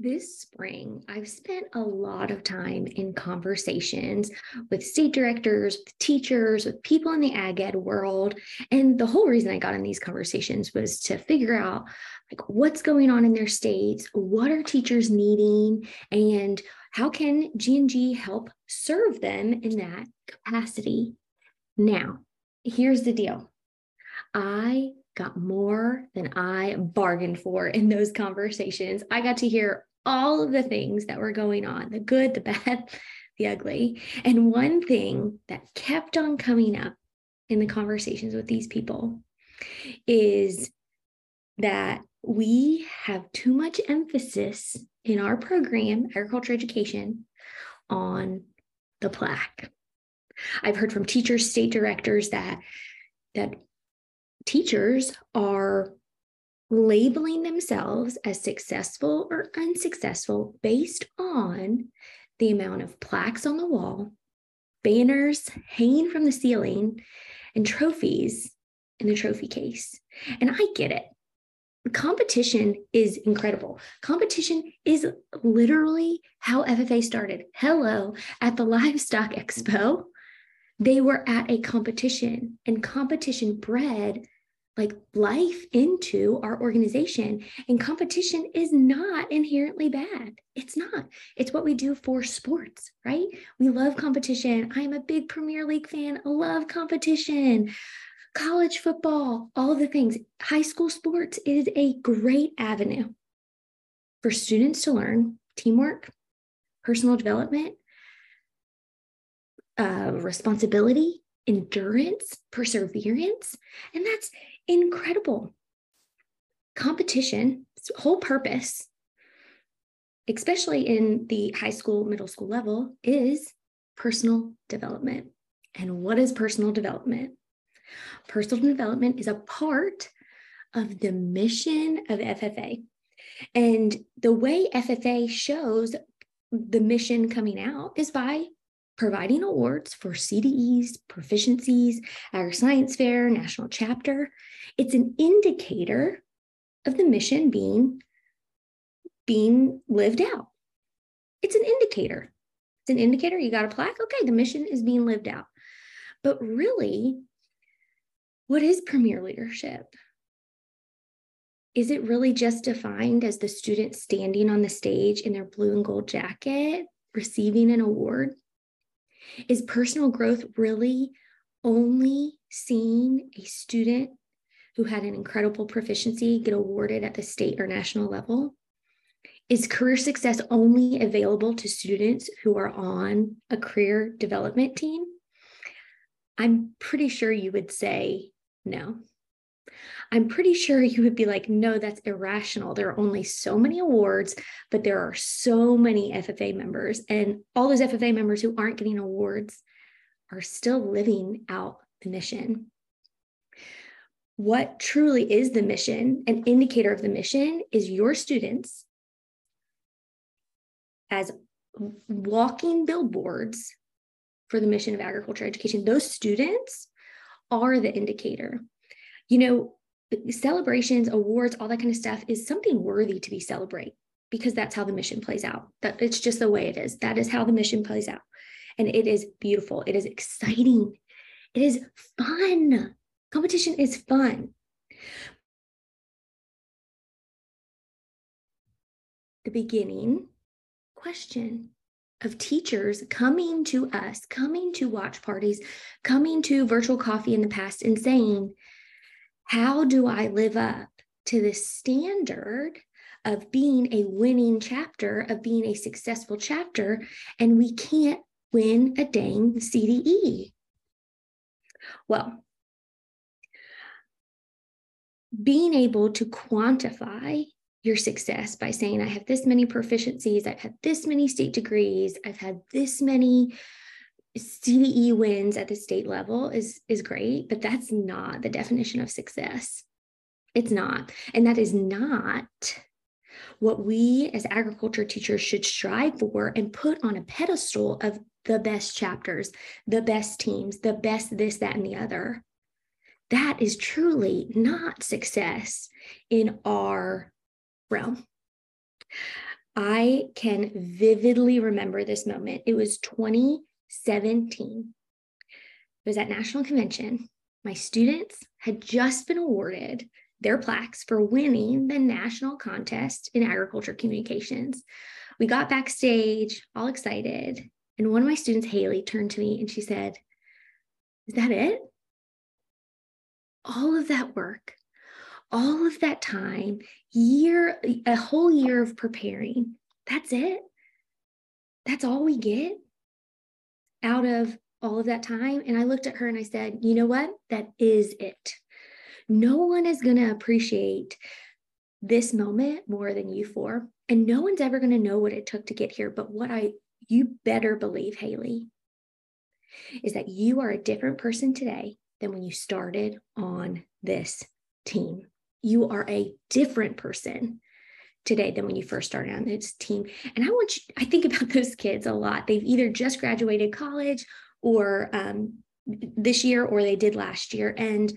This spring, I've spent a lot of time in conversations with state directors, with teachers, with people in the ag ed world. And the whole reason I got in these conversations was to figure out like what's going on in their states, what are teachers needing, and how can G&G help serve them in that capacity. Now, here's the deal. I got more than I bargained for in those conversations. I got to hear all of the things that were going on the good, the bad, the ugly. And one thing that kept on coming up in the conversations with these people is that we have too much emphasis in our program, agriculture education, on the plaque. I've heard from teachers, state directors that that teachers are labeling themselves as successful or unsuccessful based on the amount of plaques on the wall, banners hanging from the ceiling, and trophies in the trophy case. And I get it. Competition is incredible. Competition is literally how FFA started. Hello, at the Livestock Expo, they were at a competition, and competition bred like life into our organization. And competition is not inherently bad. It's not. It's what we do for sports, right? We love competition. I'm a big Premier League fan. I love competition. College football, all the things. High school sports is a great avenue for students to learn teamwork, personal development, uh, responsibility, endurance, perseverance. And that's incredible. Competition, whole purpose, especially in the high school, middle school level, is personal development. And what is personal development? Personal development is a part of the mission of FFA. And the way FFA shows the mission coming out is by providing awards for CDEs, proficiencies, our science fair, national chapter. It's an indicator of the mission being, being lived out. It's an indicator. It's an indicator. You got a plaque. Okay, the mission is being lived out. But really, what is premier leadership? Is it really just defined as the student standing on the stage in their blue and gold jacket, receiving an award? Is personal growth really only seeing a student who had an incredible proficiency get awarded at the state or national level? Is career success only available to students who are on a career development team? I'm pretty sure you would say no. I'm pretty sure you would be like, no, that's irrational. There are only so many awards, but there are so many FFA members. And all those FFA members who aren't getting awards are still living out the mission. What truly is the mission, an indicator of the mission, is your students as walking billboards for the mission of agriculture education. Those students are the indicator. You know, celebrations, awards, all that kind of stuff is something worthy to be celebrated because that's how the mission plays out. That it's just the way it is. That is how the mission plays out. And it is beautiful. It is exciting. It is fun. Competition is fun. The beginning question of teachers coming to us, coming to watch parties, coming to virtual coffee in the past and saying, how do I live up to the standard of being a winning chapter, of being a successful chapter, and we can't win a dang CDE? Well, being able to quantify your success by saying, I have this many proficiencies, I've had this many state degrees, I've had this many CDE wins at the state level is is great, but that's not the definition of success. It's not. And that is not what we as agriculture teachers should strive for and put on a pedestal of the best chapters, the best teams, the best this, that, and the other. That is truly not success in our realm. I can vividly remember this moment. It was 2017. It was at National Convention. My students had just been awarded their plaques for winning the national contest in agriculture communications. We got backstage, all excited, and one of my students, Haley, turned to me and she said, Is that it? All of that work, all of that time, year, a whole year of preparing, that's it? That's all we get out of all of that time? And I looked at her and I said, You know what? That is it. No one is going to appreciate this moment more than you four. And no one's ever going to know what it took to get here. But what I, you better believe, Haley, is that you are a different person today than when you started on this team. You are a different person today than when you first started on this team. And I want you, I think about those kids a lot. They've either just graduated college or um, this year or they did last year. And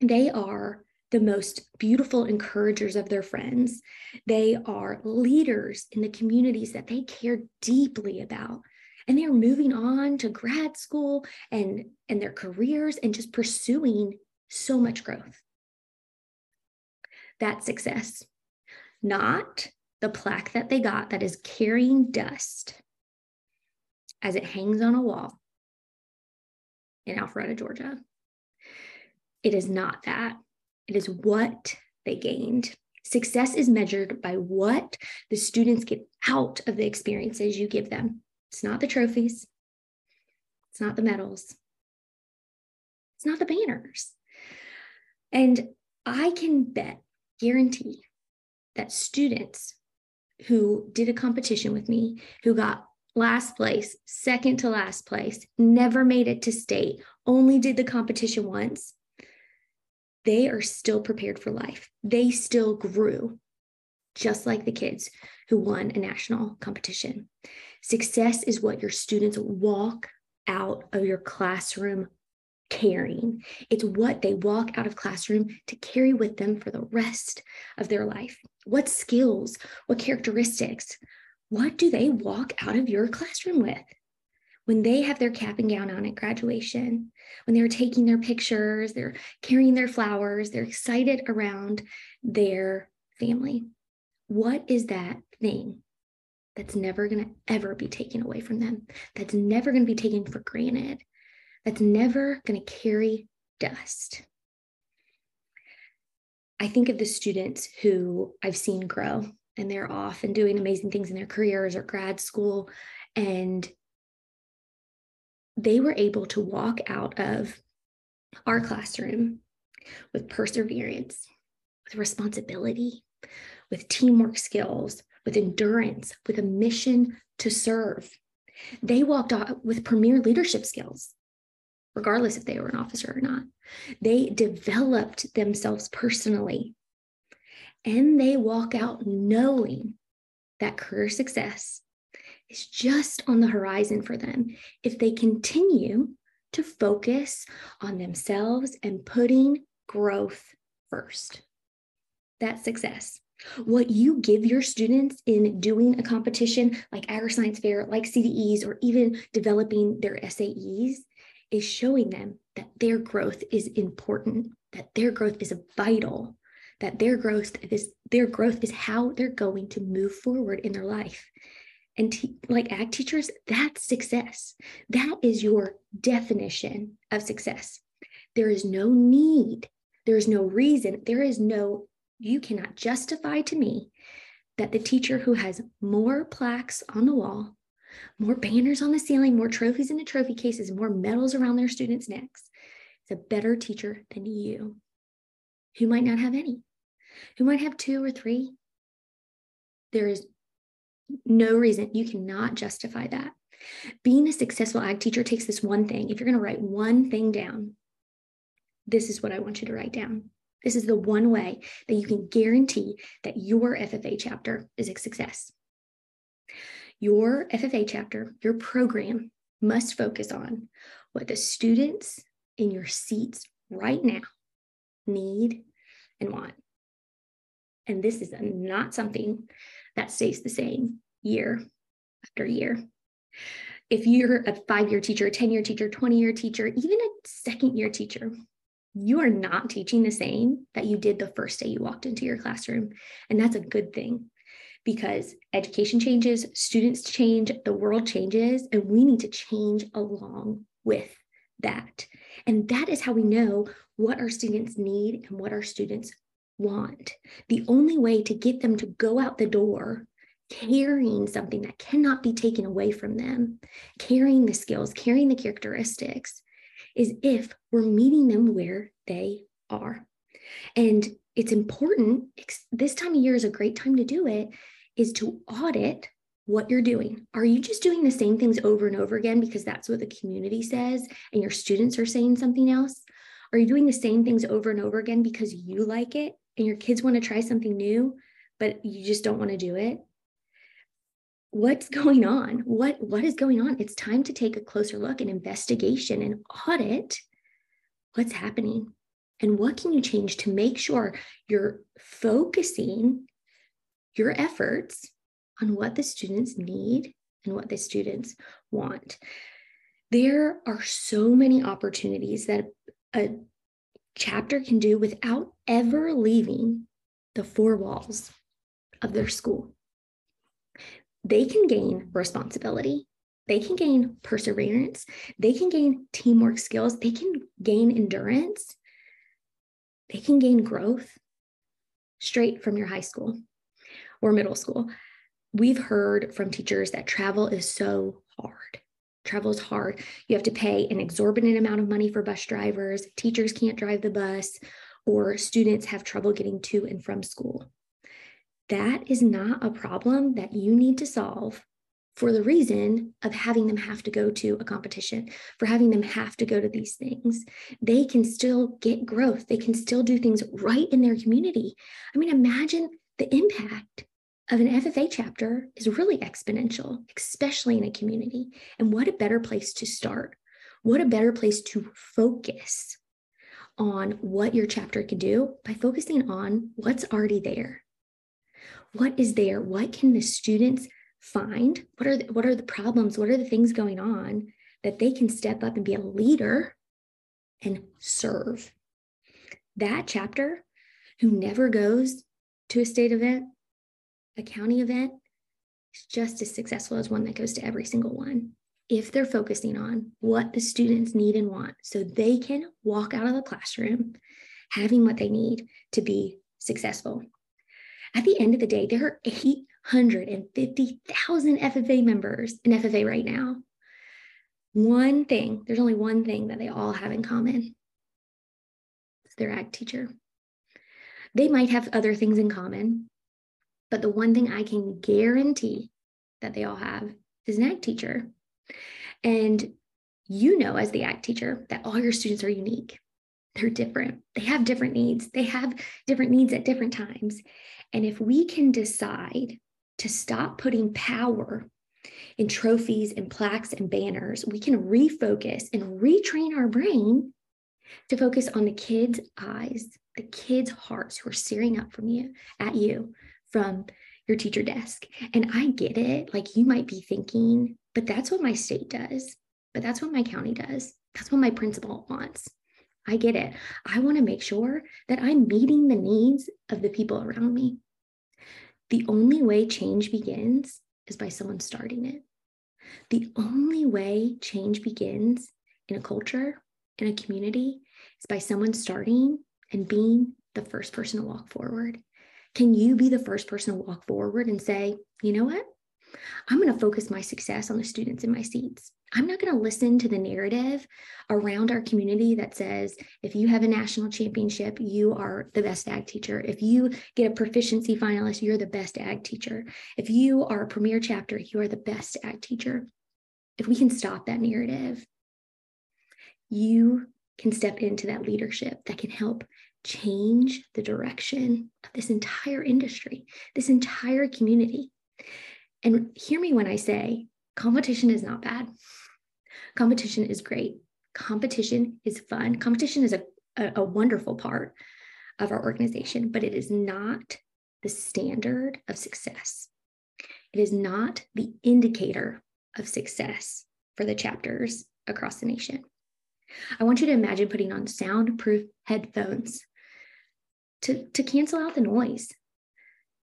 they are the most beautiful encouragers of their friends. They are leaders in the communities that they care deeply about. And they're moving on to grad school and, and their careers and just pursuing so much growth. That's success, not the plaque that they got that is carrying dust as it hangs on a wall in Alpharetta, Georgia. It is not that. It is what they gained. Success is measured by what the students get out of the experiences you give them. It's not the trophies, it's not the medals, it's not the banners. And I can bet, guarantee that students who did a competition with me, who got last place, second to last place, never made it to state, only did the competition once, they are still prepared for life. They still grew, just like the kids who won a national competition. Success is what your students walk out of your classroom carrying. It's what they walk out of classroom to carry with them for the rest of their life. What skills, what characteristics, what do they walk out of your classroom with? when they have their cap and gown on at graduation, when they're taking their pictures, they're carrying their flowers, they're excited around their family. What is that thing that's never going to ever be taken away from them? That's never going to be taken for granted? That's never going to carry dust? I think of the students who I've seen grow and they're off and doing amazing things in their careers or grad school. And they were able to walk out of our classroom with perseverance, with responsibility, with teamwork skills, with endurance, with a mission to serve. They walked out with premier leadership skills, regardless if they were an officer or not. They developed themselves personally. And they walk out knowing that career success is just on the horizon for them if they continue to focus on themselves and putting growth first. That's success. What you give your students in doing a competition like Agri Science Fair, like CDEs, or even developing their SAEs is showing them that their growth is important, that their growth is vital, that their growth is their growth is how they're going to move forward in their life and te- like ag teachers, that's success. That is your definition of success. There is no need, there is no reason, there is no, you cannot justify to me that the teacher who has more plaques on the wall, more banners on the ceiling, more trophies in the trophy cases, more medals around their students' necks It's a better teacher than you, who might not have any, who might have two or three. There is no reason. You cannot justify that. Being a successful ag teacher takes this one thing. If you're going to write one thing down, this is what I want you to write down. This is the one way that you can guarantee that your FFA chapter is a success. Your FFA chapter, your program must focus on what the students in your seats right now need and want. And this is not something that stays the same year after year. If you're a five year teacher, a 10 year teacher, 20 year teacher, even a second year teacher, you are not teaching the same that you did the first day you walked into your classroom. And that's a good thing because education changes, students change, the world changes, and we need to change along with that. And that is how we know what our students need and what our students want. The only way to get them to go out the door carrying something that cannot be taken away from them, carrying the skills, carrying the characteristics, is if we're meeting them where they are. And it's important, this time of year is a great time to do it, is to audit what you're doing. Are you just doing the same things over and over again because that's what the community says and your students are saying something else? Are you doing the same things over and over again because you like it and your kids want to try something new, but you just don't want to do it? What's going on? What what is going on? It's time to take a closer look and investigation and audit what's happening. And what can you change to make sure you're focusing your efforts on what the students need and what the students want? There are so many opportunities that a chapter can do without ever leaving the four walls of their school. They can gain responsibility. They can gain perseverance. They can gain teamwork skills. They can gain endurance. They can gain growth straight from your high school or middle school. We've heard from teachers that travel is so hard travel is hard. You have to pay an exorbitant amount of money for bus drivers. Teachers can't drive the bus, or students have trouble getting to and from school. That is not a problem that you need to solve for the reason of having them have to go to a competition, for having them have to go to these things. They can still get growth, they can still do things right in their community. I mean, imagine the impact of an FFA chapter is really exponential, especially in a community. And what a better place to start. What a better place to focus on what your chapter can do by focusing on what's already there. What is there? What can the students find? What are the, what are the problems? What are the things going on that they can step up and be a leader and serve? That chapter who never goes to a state event a county event is just as successful as one that goes to every single one if they're focusing on what the students need and want so they can walk out of the classroom having what they need to be successful. At the end of the day, there are 850,000 FFA members in FFA right now. One thing, there's only one thing that they all have in common it's their ag teacher. They might have other things in common, but the one thing I can guarantee that they all have is an ag teacher. And you know, as the ag teacher, that all your students are unique. They're different. They have different needs. They have different needs at different times. And if we can decide to stop putting power in trophies and plaques and banners, we can refocus and retrain our brain to focus on the kids' eyes, the kids' hearts who are staring up from you at you from your teacher desk. And I get it. Like you might be thinking, but that's what my state does. But that's what my county does. That's what my principal wants. I get it. I want to make sure that I'm meeting the needs of the people around me. The only way change begins is by someone starting it. The only way change begins in a culture, in a community, is by someone starting and being the first person to walk forward. Can you be the first person to walk forward and say, you know what? I'm going to focus my success on the students in my seats. I'm not going to listen to the narrative around our community that says if you have a national championship, you are the best ag teacher. If you get a proficiency finalist, you're the best ag teacher. If you are a premier chapter, you are the best ag teacher. If we can stop that narrative, you can step into that leadership that can help change the direction of this entire industry, this entire community. And hear me when I say competition is not bad. Competition is great. Competition is fun. Competition is a, a, a wonderful part of our organization, but it is not the standard of success. It is not the indicator of success for the chapters across the nation. I want you to imagine putting on soundproof headphones to, to cancel out the noise,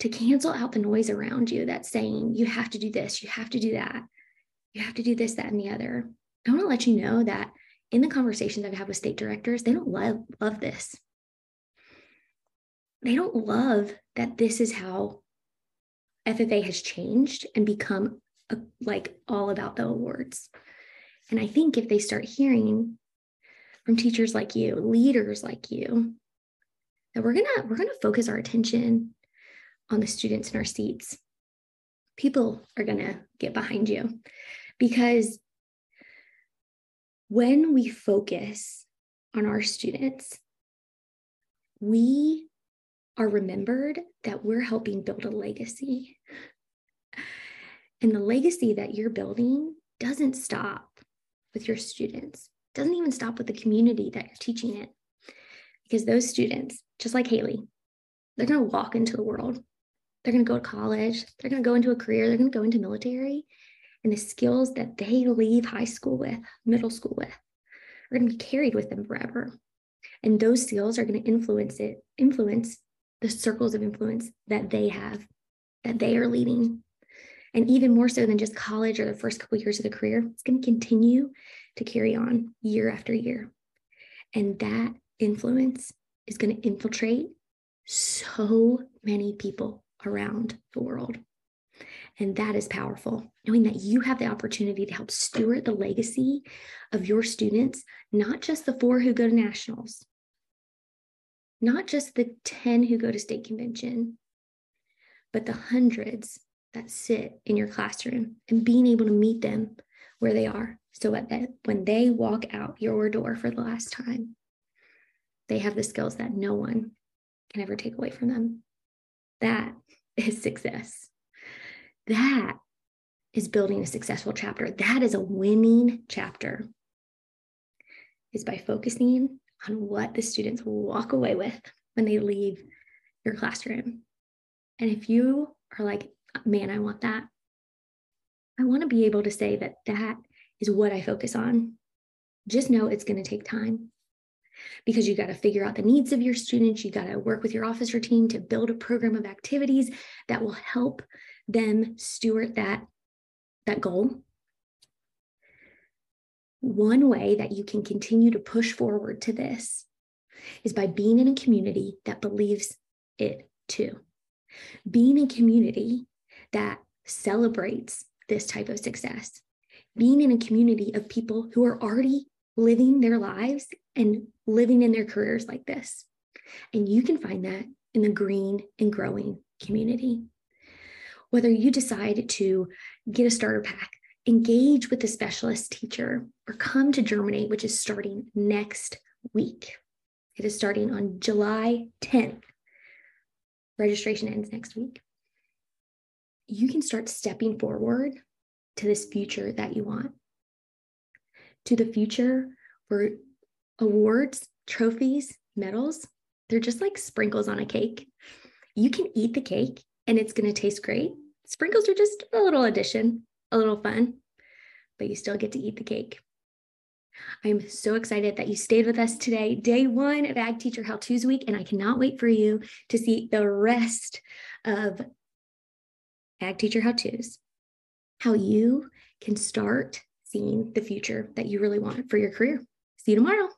to cancel out the noise around you that's saying you have to do this, you have to do that, you have to do this, that, and the other. I want to let you know that in the conversations I've had with state directors, they don't love, love this. They don't love that this is how FFA has changed and become a, like all about the awards. And I think if they start hearing from teachers like you, leaders like you, that we're gonna we're gonna focus our attention on the students in our seats. People are gonna get behind you because when we focus on our students, we are remembered that we're helping build a legacy. And the legacy that you're building doesn't stop with your students, doesn't even stop with the community that you're teaching it. Because those students, just like Haley, they're going to walk into the world. They're going to go to college. They're going to go into a career. They're going to go into military. And the skills that they leave high school with, middle school with, are going to be carried with them forever. And those skills are going to influence it, influence the circles of influence that they have, that they are leading. And even more so than just college or the first couple years of the career, it's going to continue to carry on year after year. And that influence is going to infiltrate so many people around the world. And that is powerful, knowing that you have the opportunity to help steward the legacy of your students, not just the four who go to nationals, not just the 10 who go to state convention, but the hundreds that sit in your classroom and being able to meet them where they are. So that when they walk out your door for the last time, they have the skills that no one can ever take away from them. That is success. That is building a successful chapter. That is a winning chapter. Is by focusing on what the students walk away with when they leave your classroom. And if you are like, man, I want that, I want to be able to say that that is what I focus on. Just know it's going to take time because you got to figure out the needs of your students. You got to work with your officer team to build a program of activities that will help them steward that, that goal one way that you can continue to push forward to this is by being in a community that believes it too. Being a community that celebrates this type of success. Being in a community of people who are already living their lives and living in their careers like this. And you can find that in the green and growing community. Whether you decide to get a starter pack engage with a specialist teacher or come to Germinate, which is starting next week. It is starting on July 10th. Registration ends next week. You can start stepping forward to this future that you want, to the future where awards, trophies, medals, they're just like sprinkles on a cake. You can eat the cake and it's going to taste great. Sprinkles are just a little addition a little fun, but you still get to eat the cake. I'm so excited that you stayed with us today, day one of Ag Teacher How To's Week, and I cannot wait for you to see the rest of Ag Teacher How To's, how you can start seeing the future that you really want for your career. See you tomorrow.